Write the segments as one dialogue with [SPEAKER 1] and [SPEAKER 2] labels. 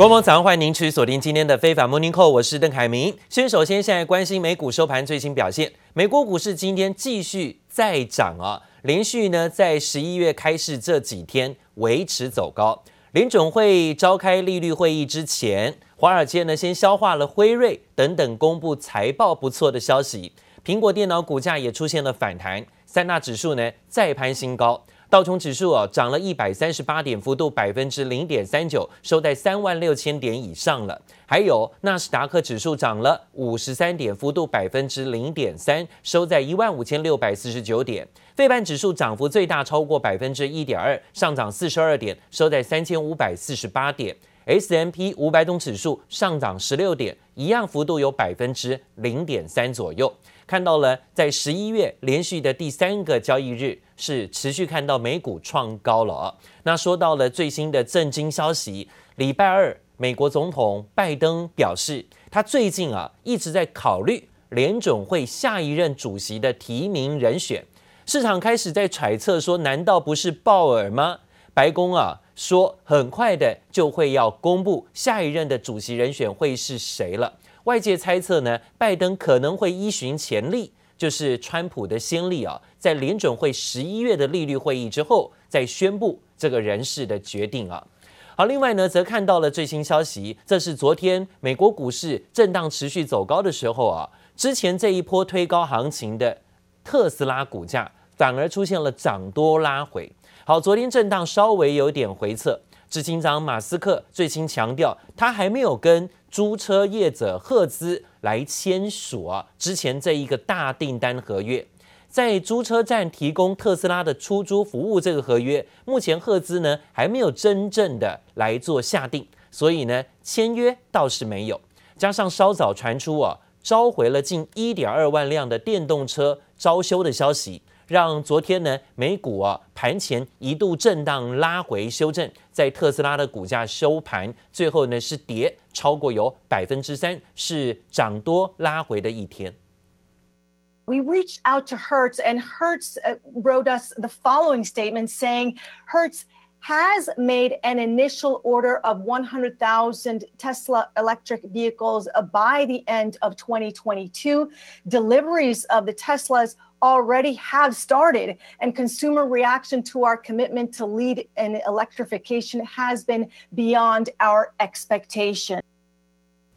[SPEAKER 1] 观众早上欢迎您持续锁定今天的非凡 Morning Call，我是邓凯明。先首先现在关心美股收盘最新表现，美国股市今天继续再涨啊，连续呢在十一月开市这几天维持走高。联准会召开利率会议之前，华尔街呢先消化了辉瑞等等公布财报不错的消息，苹果电脑股价也出现了反弹，三大指数呢再攀新高。道琼指数啊涨了一百三十八点，幅度百分之零点三九，收在三万六千点以上了。还有纳斯达克指数涨了五十三点，幅度百分之零点三，收在一万五千六百四十九点。费半指数涨幅最大，超过百分之一点二，上涨四十二点，收在三千五百四十八点。S M P 五百种指数上涨十六点，一样幅度有百分之零点三左右。看到了，在十一月连续的第三个交易日是持续看到美股创高了啊。那说到了最新的震惊消息，礼拜二，美国总统拜登表示，他最近啊一直在考虑联准会下一任主席的提名人选。市场开始在揣测说，难道不是鲍尔吗？白宫啊说，很快的就会要公布下一任的主席人选会是谁了。外界猜测呢，拜登可能会依循前例，就是川普的先例啊，在联准会十一月的利率会议之后，再宣布这个人事的决定啊。好，另外呢，则看到了最新消息，这是昨天美国股市震荡持续走高的时候啊，之前这一波推高行情的特斯拉股价反而出现了涨多拉回。好，昨天震荡稍微有点回撤。执行长马斯克最新强调，他还没有跟租车业者赫兹来签署啊之前这一个大订单合约，在租车站提供特斯拉的出租服务这个合约，目前赫兹呢还没有真正的来做下定，所以呢签约倒是没有。加上稍早传出啊召回了近一点二万辆的电动车招修的消息。让昨天呢美股啊盘前一度震荡拉回修正，在特斯拉的股价收盘最后呢是跌超过有百分之三，是涨多拉回的一天。
[SPEAKER 2] We reached out to Hertz and Hertz wrote us the following statement saying Hertz has made an initial order of 100,000 Tesla electric vehicles by the end of 2022. Deliveries of the Teslas already have started, and consumer reaction to our commitment to lead in electrification has been beyond our expectation.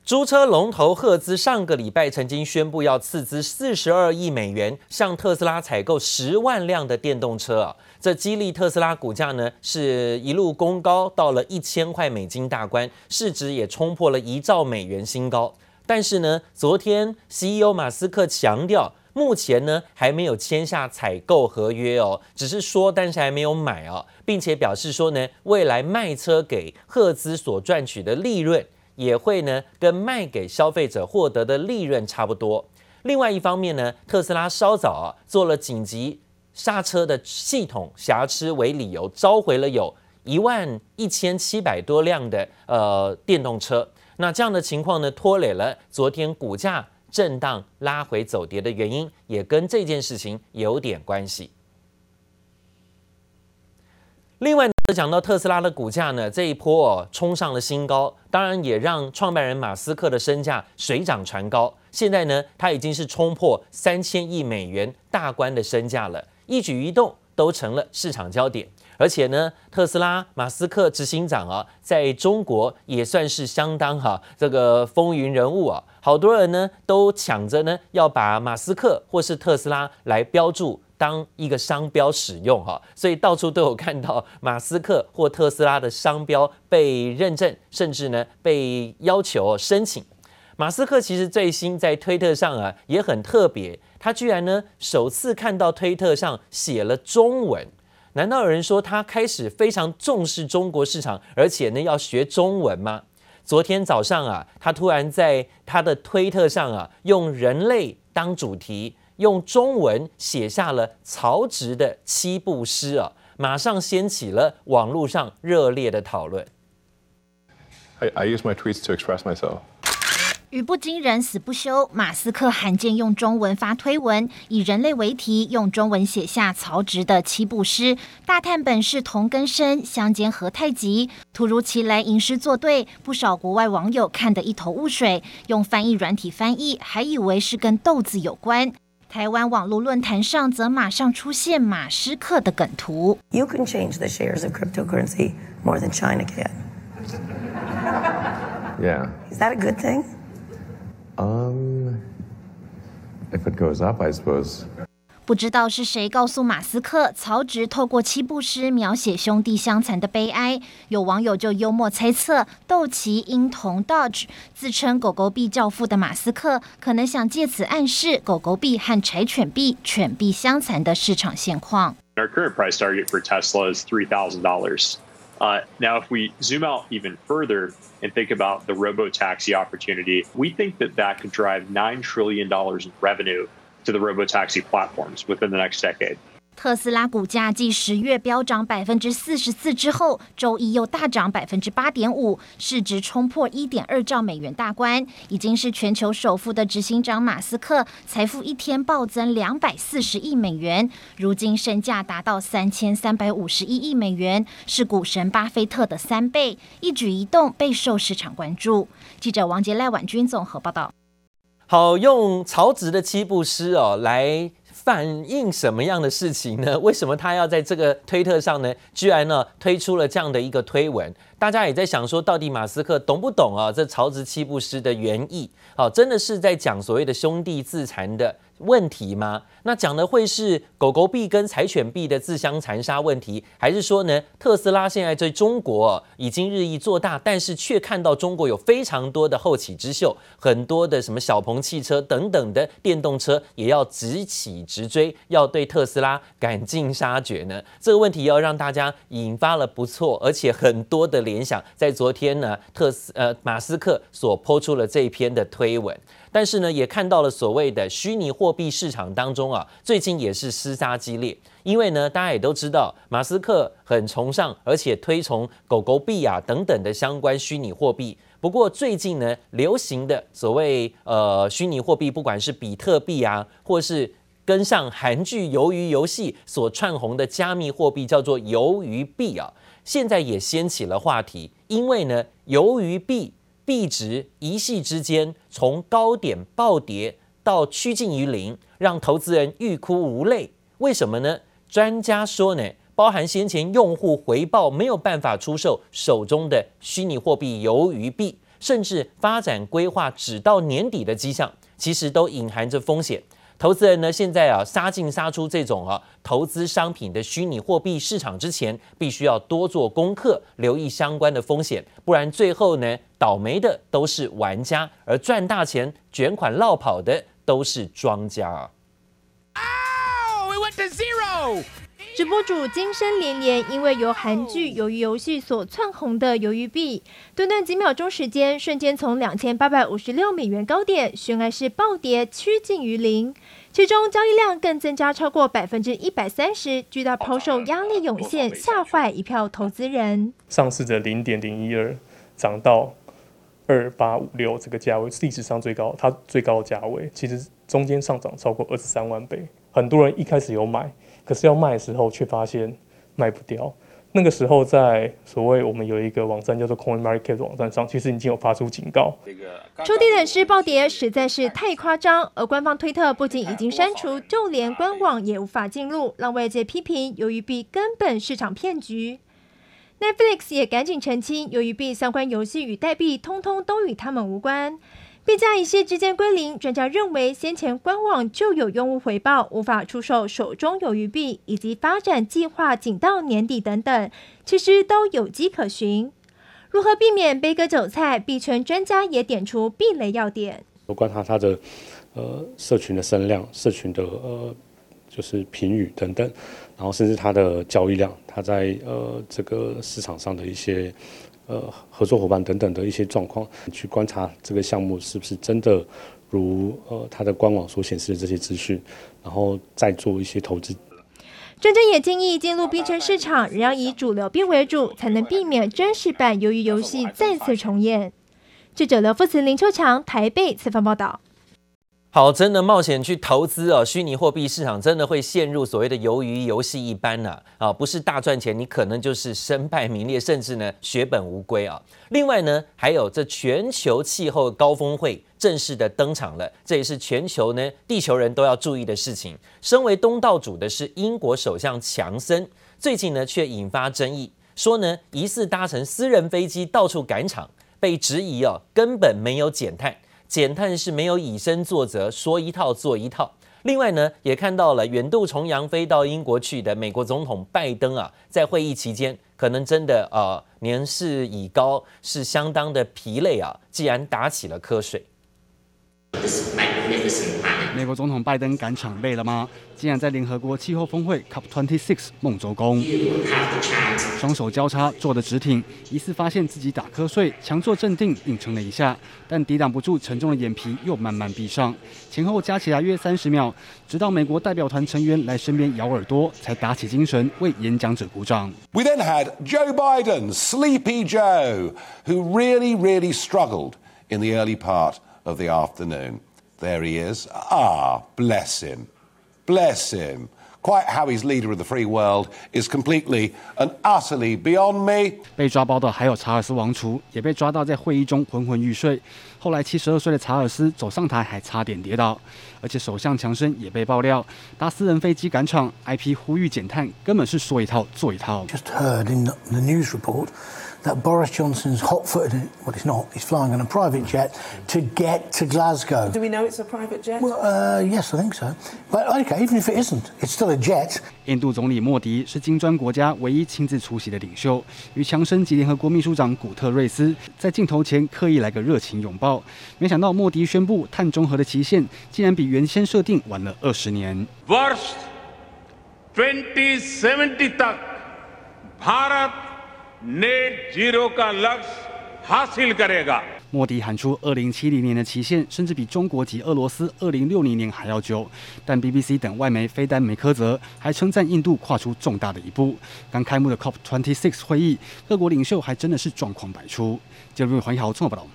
[SPEAKER 1] 租车龙头赫兹上个礼拜曾经宣布要斥资四十二亿美元向特斯拉采购十万辆的电动车啊， 这激励特斯拉股价呢是一路攻高到了一千块美金大关，市值也冲破了一兆美元新高。但是呢，昨天 CEO 马斯克强调。目前呢还没有签下采购合约哦，只是说，但是还没有买哦，并且表示说呢，未来卖车给赫兹所赚取的利润也会呢跟卖给消费者获得的利润差不多。另外一方面呢，特斯拉稍早啊做了紧急刹车的系统瑕疵为理由，召回了有一万一千七百多辆的呃电动车。那这样的情况呢拖累了昨天股价。震荡拉回走跌的原因，也跟这件事情有点关系。另外呢，讲到特斯拉的股价呢，这一波哦冲上了新高，当然也让创办人马斯克的身价水涨船高。现在呢，他已经是冲破三千亿美元大关的身价了，一举一动都成了市场焦点。而且呢，特斯拉马斯克执行长啊，在中国也算是相当哈、这个风云人物啊，好多人呢都抢着呢要把马斯克或是特斯拉来标注当一个商标使用哈、所以到处都有看到马斯克或特斯拉的商标被认证，甚至呢被要求申请。马斯克其实最新在推特上啊也很特别，他居然呢首次看到推特上写了中文。难道有人说他开始非常重视中国市场，而且呢要学中文吗？昨天早上啊，他突然在他的推特上啊，用人类当主题，用中文写下了曹植的七步诗啊，马上掀起了网络上热烈的讨论。
[SPEAKER 3] I, use my tweets to express myself. 语不惊人死不休，马斯克罕见用中文发推文，以人类为题，用中文写下曹植的七步诗，大叹本是同根生，相煎何太急。突如其来吟诗作对，不少国外网友看得一头雾水，用翻译软体翻译，还以为是跟豆子有关。台湾网络论坛上则马上出现马斯克的梗图。
[SPEAKER 4] You can change the shares of cryptocurrency more than China can.
[SPEAKER 5] Yeah.
[SPEAKER 4] Is that a good thing?
[SPEAKER 5] Um, if it goes up, I suppose.
[SPEAKER 3] 不知道是谁告诉马斯克，曹植透过七步诗描写兄弟相残的悲哀。有网友就幽默猜测，豆奇英童 Dodge 自称狗狗币教父的马斯克，可能想借此暗示狗狗币和柴犬币犬币相残的市场现况。
[SPEAKER 6] Our current price target for Tesla is three thousand dollars. Uh, now, if we zoom out even further and think about the robo-taxi opportunity, we think that that could drive $9 trillion in revenue to the robo-taxi platforms within the next decade.
[SPEAKER 3] 特斯拉股价继十月飙涨百分之四十四之后，周一又大涨百分之八点五，市值冲破一点二兆美元大关，已经是全球首富的执行长马斯克财富一天暴增两百四十亿美元，如今身价达到三千三百五十一亿美元，是股神巴菲特的三倍，一举一动备受市场关注。记者王杰赖婉君综合报道。
[SPEAKER 1] 好，用曹植的七步诗哦来。反映什么样的事情呢？为什么他要在这个推特上呢？居然呢推出了这样的一个推文，大家也在想说，到底马斯克懂不懂啊？这曹植七步诗的原意，好，真的是在讲所谓的兄弟自残的问题吗？那讲的会是狗狗币跟柴犬币的自相残杀问题，还是说呢，特斯拉现在在中国已经日益做大，但是却看到中国有非常多的后起之秀，很多的什么小鹏汽车等等的电动车也要直起直追，要对特斯拉赶尽杀绝呢？这个问题要让大家引发了不错，而且很多的联想。在昨天呢，特斯呃马斯克所抛出了这一篇的推文。但是呢，也看到了所谓的虚拟货币市场当中啊，最近也是厮杀激烈。因为呢，大家也都知道，马斯克很崇尚而且推崇狗狗币啊等等的相关虚拟货币。不过最近呢，流行的所谓呃虚拟货币，不管是比特币啊，或是跟上韩剧《鱿鱼游戏》所串红的加密货币，叫做鱿鱼币啊，现在也掀起了话题。因为呢，鱿鱼币。币值一夕之间从高点暴跌到趋近于零，让投资人欲哭无泪。为什么呢？专家说呢，包含先前用户回报没有办法出售手中的虚拟货币鱿鱼币，甚至发展规划只到年底的迹象，其实都隐含着风险。投资人呢，现在啊杀进杀出这种啊投资商品的虚拟货币市场之前，必须要多做功课，留意相关的风险，不然最后呢倒霉的都是玩家，而赚大钱卷款落跑的都是庄家啊。
[SPEAKER 7] Oh, we went to zero.
[SPEAKER 8] 直播主惊声连连，因为由韩剧《鱿鱼游戏》所窜红的鱿鱼币，短短几秒钟时间，瞬间从两千八百五十六美元高点悬崖式暴跌，趋近于零。其中交易量更增加超过百分之一百三十，巨大抛售压力涌现，吓坏一票投资人。
[SPEAKER 9] 上市的零点零一二涨到二八五六这个价位，历史上最高，它最高的价位，其实中间上涨超过二十三万倍，很多人一开始有买。可是要卖的时候，却发现卖不掉。那个时候，在所谓我们有一个网站叫做 Coin Market 网站上，其实已经有发出警告。
[SPEAKER 8] 触底等式暴跌实在是太夸张，而官方推特不仅已经删除，就连官网也无法进入，让外界批评由于币根本市场骗局。Netflix 也赶紧澄清，由于币相关游戏与代币通通都与他们无关。币价一夕之间归零，专家认为先前官网就有用户回报无法出售手中有余币，以及发展计划仅到年底等等，其实都有迹可循。如何避免被割韭菜？币圈专家也点出避雷要点。
[SPEAKER 9] 我观察他的呃社群的声量、社群的呃就是评语等等，然后甚至他的交易量，他在呃这个市场上的一些。呃，合作伙伴等等的一些状况，去观察这个项目是不是真的如呃它的官网所显示的这些资讯，然后再做一些投资。
[SPEAKER 8] 专家也建议进入币圈市场，仍要以主流币为主，才能避免真实版鱿鱼游戏再次重演。记者刘富慈、林秋强台北采访报道。
[SPEAKER 1] 好，真的冒险去投资哦，虚拟货币市场真的会陷入所谓的鱿鱼游戏一般呢啊，啊，不是大赚钱，你可能就是身败名裂，甚至呢血本无归啊。另外呢，还有这全球气候高峰会正式的登场了，这也是全球呢地球人都要注意的事情。身为东道主的是英国首相强森，最近呢却引发争议，说呢疑似搭乘私人飞机到处赶场，被质疑哦根本没有减碳。减碳是没有以身作则，说一套做一套。另外呢，也看到了远渡重洋飞到英国去的美国总统拜登啊，在会议期间可能真的啊年事已高，是相当的疲累啊，既然打起了瞌睡。
[SPEAKER 10] 美国总统拜登赶场累了吗？竟然在联合国气候峰会 COP26 梦周公，双手交叉坐得直挺，疑似发现自己打瞌睡，强作镇定硬撑了一下，但抵挡不住沉重的眼皮，又慢慢闭上，前后加起来约三十秒，直到美国代表团成员来身边咬耳朵，才打起精神为演讲者鼓掌。
[SPEAKER 11] We then had Joe Biden, Sleepy Joe, who really, really struggled in the early part of the afternoon. There he is. Ah, bless him. Bless him. Quite how he's leader of the free world is completely and utterly beyond me.
[SPEAKER 10] 被抓包的还有查尔斯王储，也被抓到在会议中昏昏欲睡。后来七十二岁的查尔斯走上台还差点跌倒，而且首相强生也被爆料搭私人飞机赶场，IP 呼吁减碳，根本是说一套做一套。
[SPEAKER 12] Just heard in the news report. that Boris Johnson's hot-footed, well, he's not, he's flying on a private jet to get to Glasgow.
[SPEAKER 13] Do we know it's a private jet?
[SPEAKER 12] Well, uh, yes, I think so. But okay, even if it isn't, it's still a jet.
[SPEAKER 10] 印度总理莫迪是金砖国家唯一亲自出席的领袖，与强生及联合国秘书长古特瑞斯在镜头前刻意来个热情拥抱。没想到莫迪宣布碳中和的期限竟然比原先设定晚了二十年。
[SPEAKER 14] वर्ष 2070 तक Bharat Net zero का लक्ष्य हासिल करेगा。
[SPEAKER 10] 莫迪喊出二零七零年的期限，甚至比中国及俄罗斯二零六零年还要久。但 BBC 等外媒非但没苛责，还称赞印度跨出重大的一步。刚开幕的 COP26 会议，各国领袖还真的是状况百出。记者黄一豪综合报道。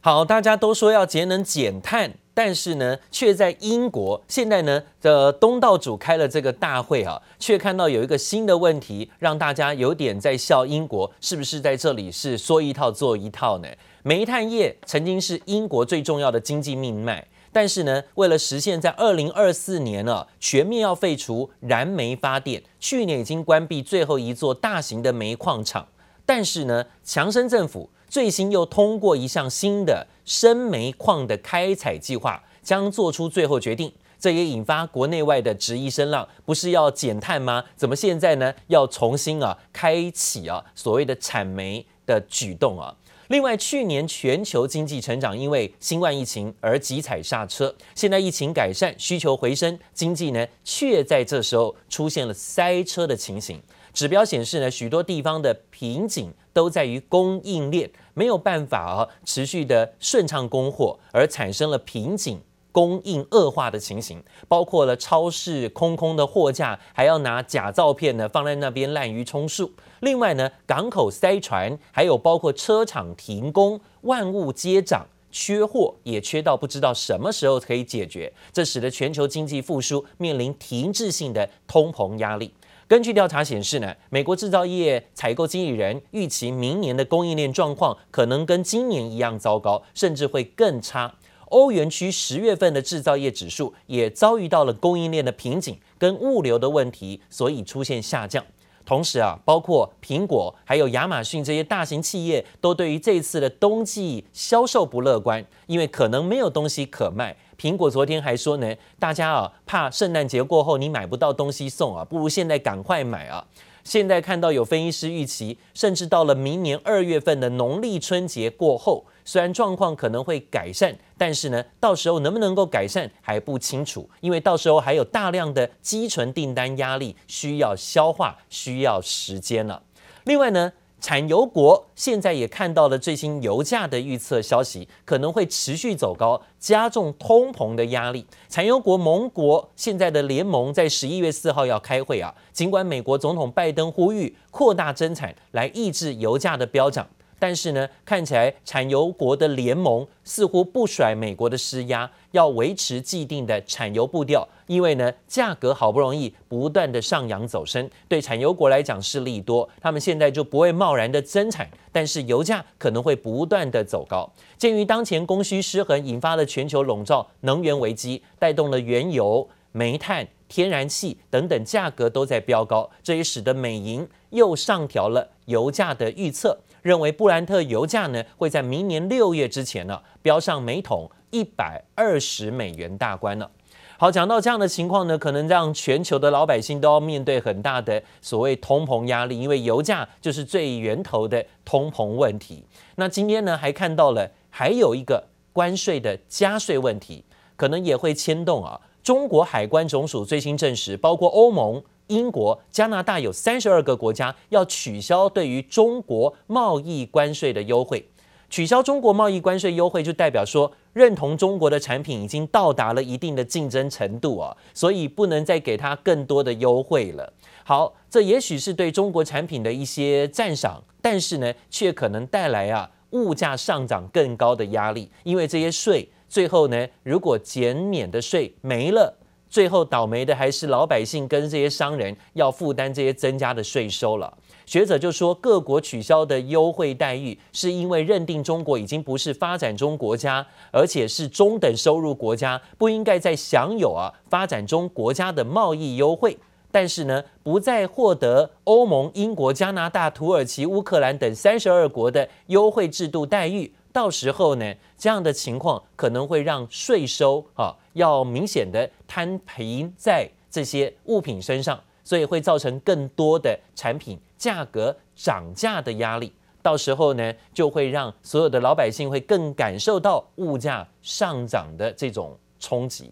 [SPEAKER 1] 好，大家都说要节能减碳。 但是呢，却在英国现在呢的东道主开了这个大会啊，却看到有一个新的问题，让大家有点在笑英国是不是在这里是说一套做一套呢？煤炭业曾经是英国最重要的经济命脉，但是呢，为了实现在二零二四年呢全面要废除燃煤发电，去年已经关闭最后一座大型的煤矿厂，但是呢，强生政府。最新又通过一项新的生煤矿的开采计划，将做出最后决定。这也引发国内外的质疑声浪，不是要减碳吗？怎么现在呢要重新啊开启啊所谓的产煤的举动啊？另外，去年全球经济成长因为新冠疫情而急踩刹车，现在疫情改善，需求回升，经济呢却在这时候出现了塞车的情形。指标显示呢，许多地方的瓶颈都在于供应链没有办法啊持续的顺畅供货，而产生了瓶颈、供应恶化的情形，包括了超市空空的货架，还要拿假照片呢放在那边滥竽充数。另外呢，港口塞船，还有包括车厂停工，万物皆涨，缺货也缺到不知道什么时候可以解决，这使得全球经济复苏面临停滞性的通膨压力。根据调查显示呢，美国制造业采购经理人预期明年的供应链状况可能跟今年一样糟糕，甚至会更差。欧元区十月份的制造业指数也遭遇到了供应链的瓶颈跟物流的问题，所以出现下降。同时啊，包括苹果还有亚马逊这些大型企业都对于这次的冬季销售不乐观，因为可能没有东西可卖。苹果昨天还说呢，大家啊怕圣诞节过后你买不到东西送啊，不如现在赶快买啊。现在看到有分析师预期，甚至到了明年二月份的农历春节过后，虽然状况可能会改善，但是呢，到时候能不能够改善还不清楚，因为到时候还有大量的积存订单压力需要消化，需要时间了。另外呢，产油国现在也看到了最新油价的预测消息，可能会持续走高，加重通膨的压力。产油国盟国现在的联盟在十一月四号要开会啊，尽管美国总统拜登呼吁扩大增产来抑制油价的飙涨，但是呢，看起来产油国的联盟似乎不甩美国的施压，要维持既定的产油步调。因为呢，价格好不容易不断的上扬走升，对产油国来讲是利多，他们现在就不会贸然的增产，但是油价可能会不断的走高。鉴于当前供需失衡引发了全球笼罩能源危机，带动了原油、煤炭、天然气等等价格都在飙高，这也使得美银又上调了油价的预测。认为布兰特油价呢会在明年六月之前呢飙上每桶一百二十美元大关了。好，讲到这样的情况呢，可能让全球的老百姓都要面对很大的所谓通膨压力，因为油价就是最源头的通膨问题。那今天呢还看到了还有一个关税的加税问题，可能也会牵动啊。中国海关总署最新证实，包括欧盟。英国、加拿大有三十二个国家要取消对于中国贸易关税的优惠。取消中国贸易关税优惠，就代表说认同中国的产品已经到达了一定的竞争程度啊，所以不能再给它更多的优惠了。好，这也许是对中国产品的一些赞赏，但是呢，却可能带来啊物价上涨更高的压力，因为这些税最后呢，如果减免的税没了。最后倒霉的还是老百姓跟这些商人要负担这些增加的税收了。学者就说，各国取消的优惠待遇，是因为认定中国已经不是发展中国家，而且是中等收入国家，不应该再享有啊发展中国家的贸易优惠。但是呢，不再获得欧盟、英国、加拿大、土耳其、乌克兰等三十二国的优惠制度待遇。到时候呢，这样的情况可能会让税收啊要明显的摊平在这些物品身上，所以会造成更多的产品价格涨价的压力。到时候呢，就会让所有的老百姓会更感受到物价上涨的这种冲击。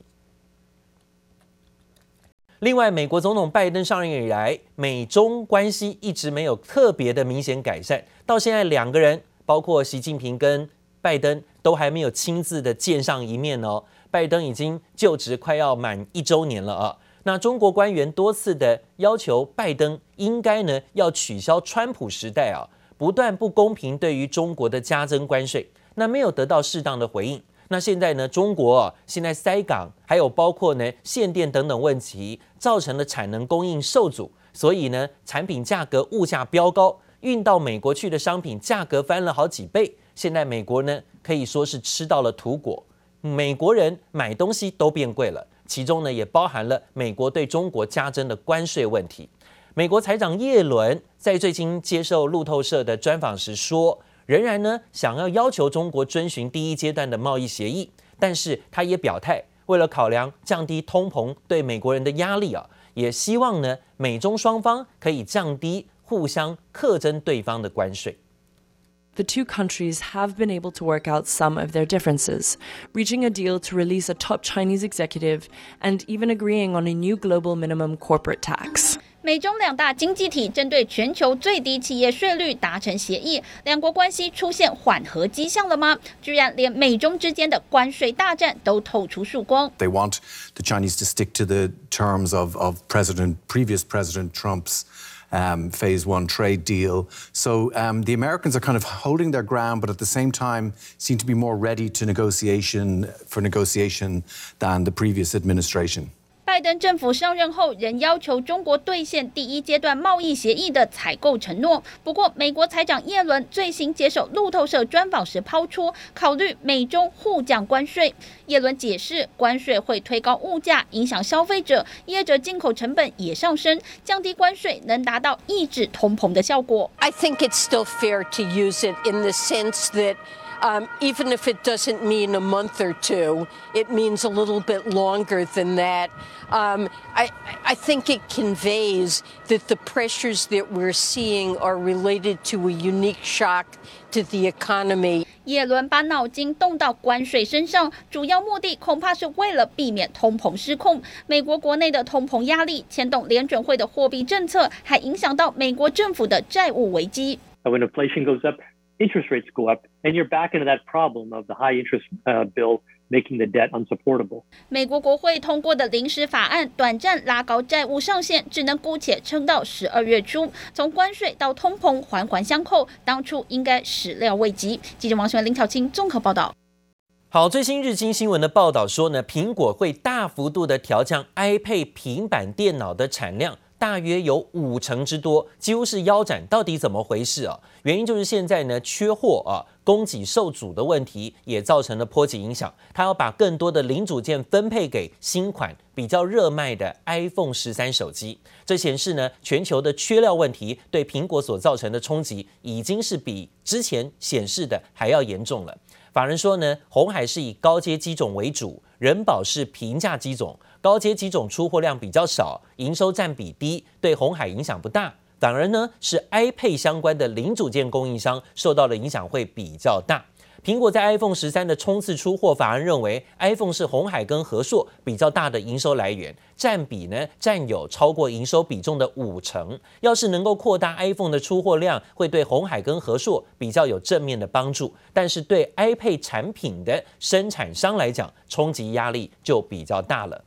[SPEAKER 1] 另外，美国总统拜登上任以来，美中关系一直没有特别的明显改善，到现在两个人。包括习近平跟拜登都还没有亲自的见上一面哦。拜登已经就职快要满一周年了啊。那中国官员多次的要求拜登应该呢要取消川普时代啊不断不公平对于中国的加征关税，那没有得到适当的回应。那现在呢，中国啊现在塞港，还有包括呢限电等等问题，造成了产能供应受阻，所以呢产品价格物价飙高。运到美国去的商品价格翻了好几倍，现在美国呢可以说是吃到了土果，美国人买东西都变贵了，其中呢也包含了美国对中国加征的关税问题。美国财长耶伦在最近接受路透社的专访时说，仍然呢想要要求中国遵循第一阶段的贸易协议，但是他也表态，为了考量降低通膨对美国人的压力啊，也希望呢美中双方可以降低。互相课征对方的关税。
[SPEAKER 13] The two countries have been able to work out some of their differences, reaching a deal to release a top Chinese executive and even agreeing on a new global minimum corporate tax.
[SPEAKER 3] 美中两大经济体针对全球最低企业税率达成协议，两国关系出现缓和迹象了吗？居然连美中之间的关税大战都透出曙光。
[SPEAKER 15] They want the Chinese to stick to the terms of of President previous President Trump's Um, phase one trade deal. So um, the Americans are kind of holding their ground, but at the same time seem to be more ready to negotiation for negotiation than the previous administration.
[SPEAKER 3] 拜登政府上任后，仍要求中国兑现第一阶段贸易协议的采购承诺。不过，美国财长耶伦最新接受路透社专访时抛出，考虑美中互降关税。耶伦解释，关税会推高物价，影响消费者，业者进口成本也上升。降低关税能达到抑制通膨的效果。
[SPEAKER 16] I think it's still fair to use it in the sense that Um, even if it doesn't mean a month or two, it means a little bit longer than that. Um, I, I think it conveys that the pressures that we're seeing are related to a unique shock to the economy.
[SPEAKER 3] 耶伦把脑筋动到关税身上，主要目的恐怕是为了避免通膨失控。美国国内的通膨压力牵动联准会的货币政策，还影响到美国政府的债务危机。
[SPEAKER 17] When inflation goes up, interest rates go up, and you're back into that problem of the high interest uh, bill making the debt unsupportable.
[SPEAKER 18] 美国国会通过的临时法案，短暂拉高债务上限，只能姑且撑到十二月初。从关税到通膨，环环相扣，当初应该始料未及。记者王璇、林巧清综合报道。
[SPEAKER 1] 好，最新日经新闻的报道说呢，苹果会大幅度的调降 iPad 平板电脑的产量。大约有五成之多，几乎是腰斩。到底怎么回事啊？原因就是现在呢缺货啊，供给受阻的问题也造成了波及影响。他要把更多的零组件分配给新款比较热卖的 iPhone 十三手机。这显示呢，全球的缺料问题对苹果所造成的冲击，已经是比之前显示的还要严重了。法人说呢，红海是以高阶机种为主，人保是平价机种。高阶机种出货量比较少，营收占比低，对红海影响不大。反而呢，是 iPad 相关的零组件供应商受到的影响会比较大。苹果在 iPhone 十三的冲刺出货，法人认为 iPhone 是红海跟和硕比较大的营收来源，占比呢占有超过营收比重的五成。要是能够扩大 iPhone 的出货量，会对红海跟和硕比较有正面的帮助。但是对 iPad 产品的生产商来讲，冲击压力就比较大了。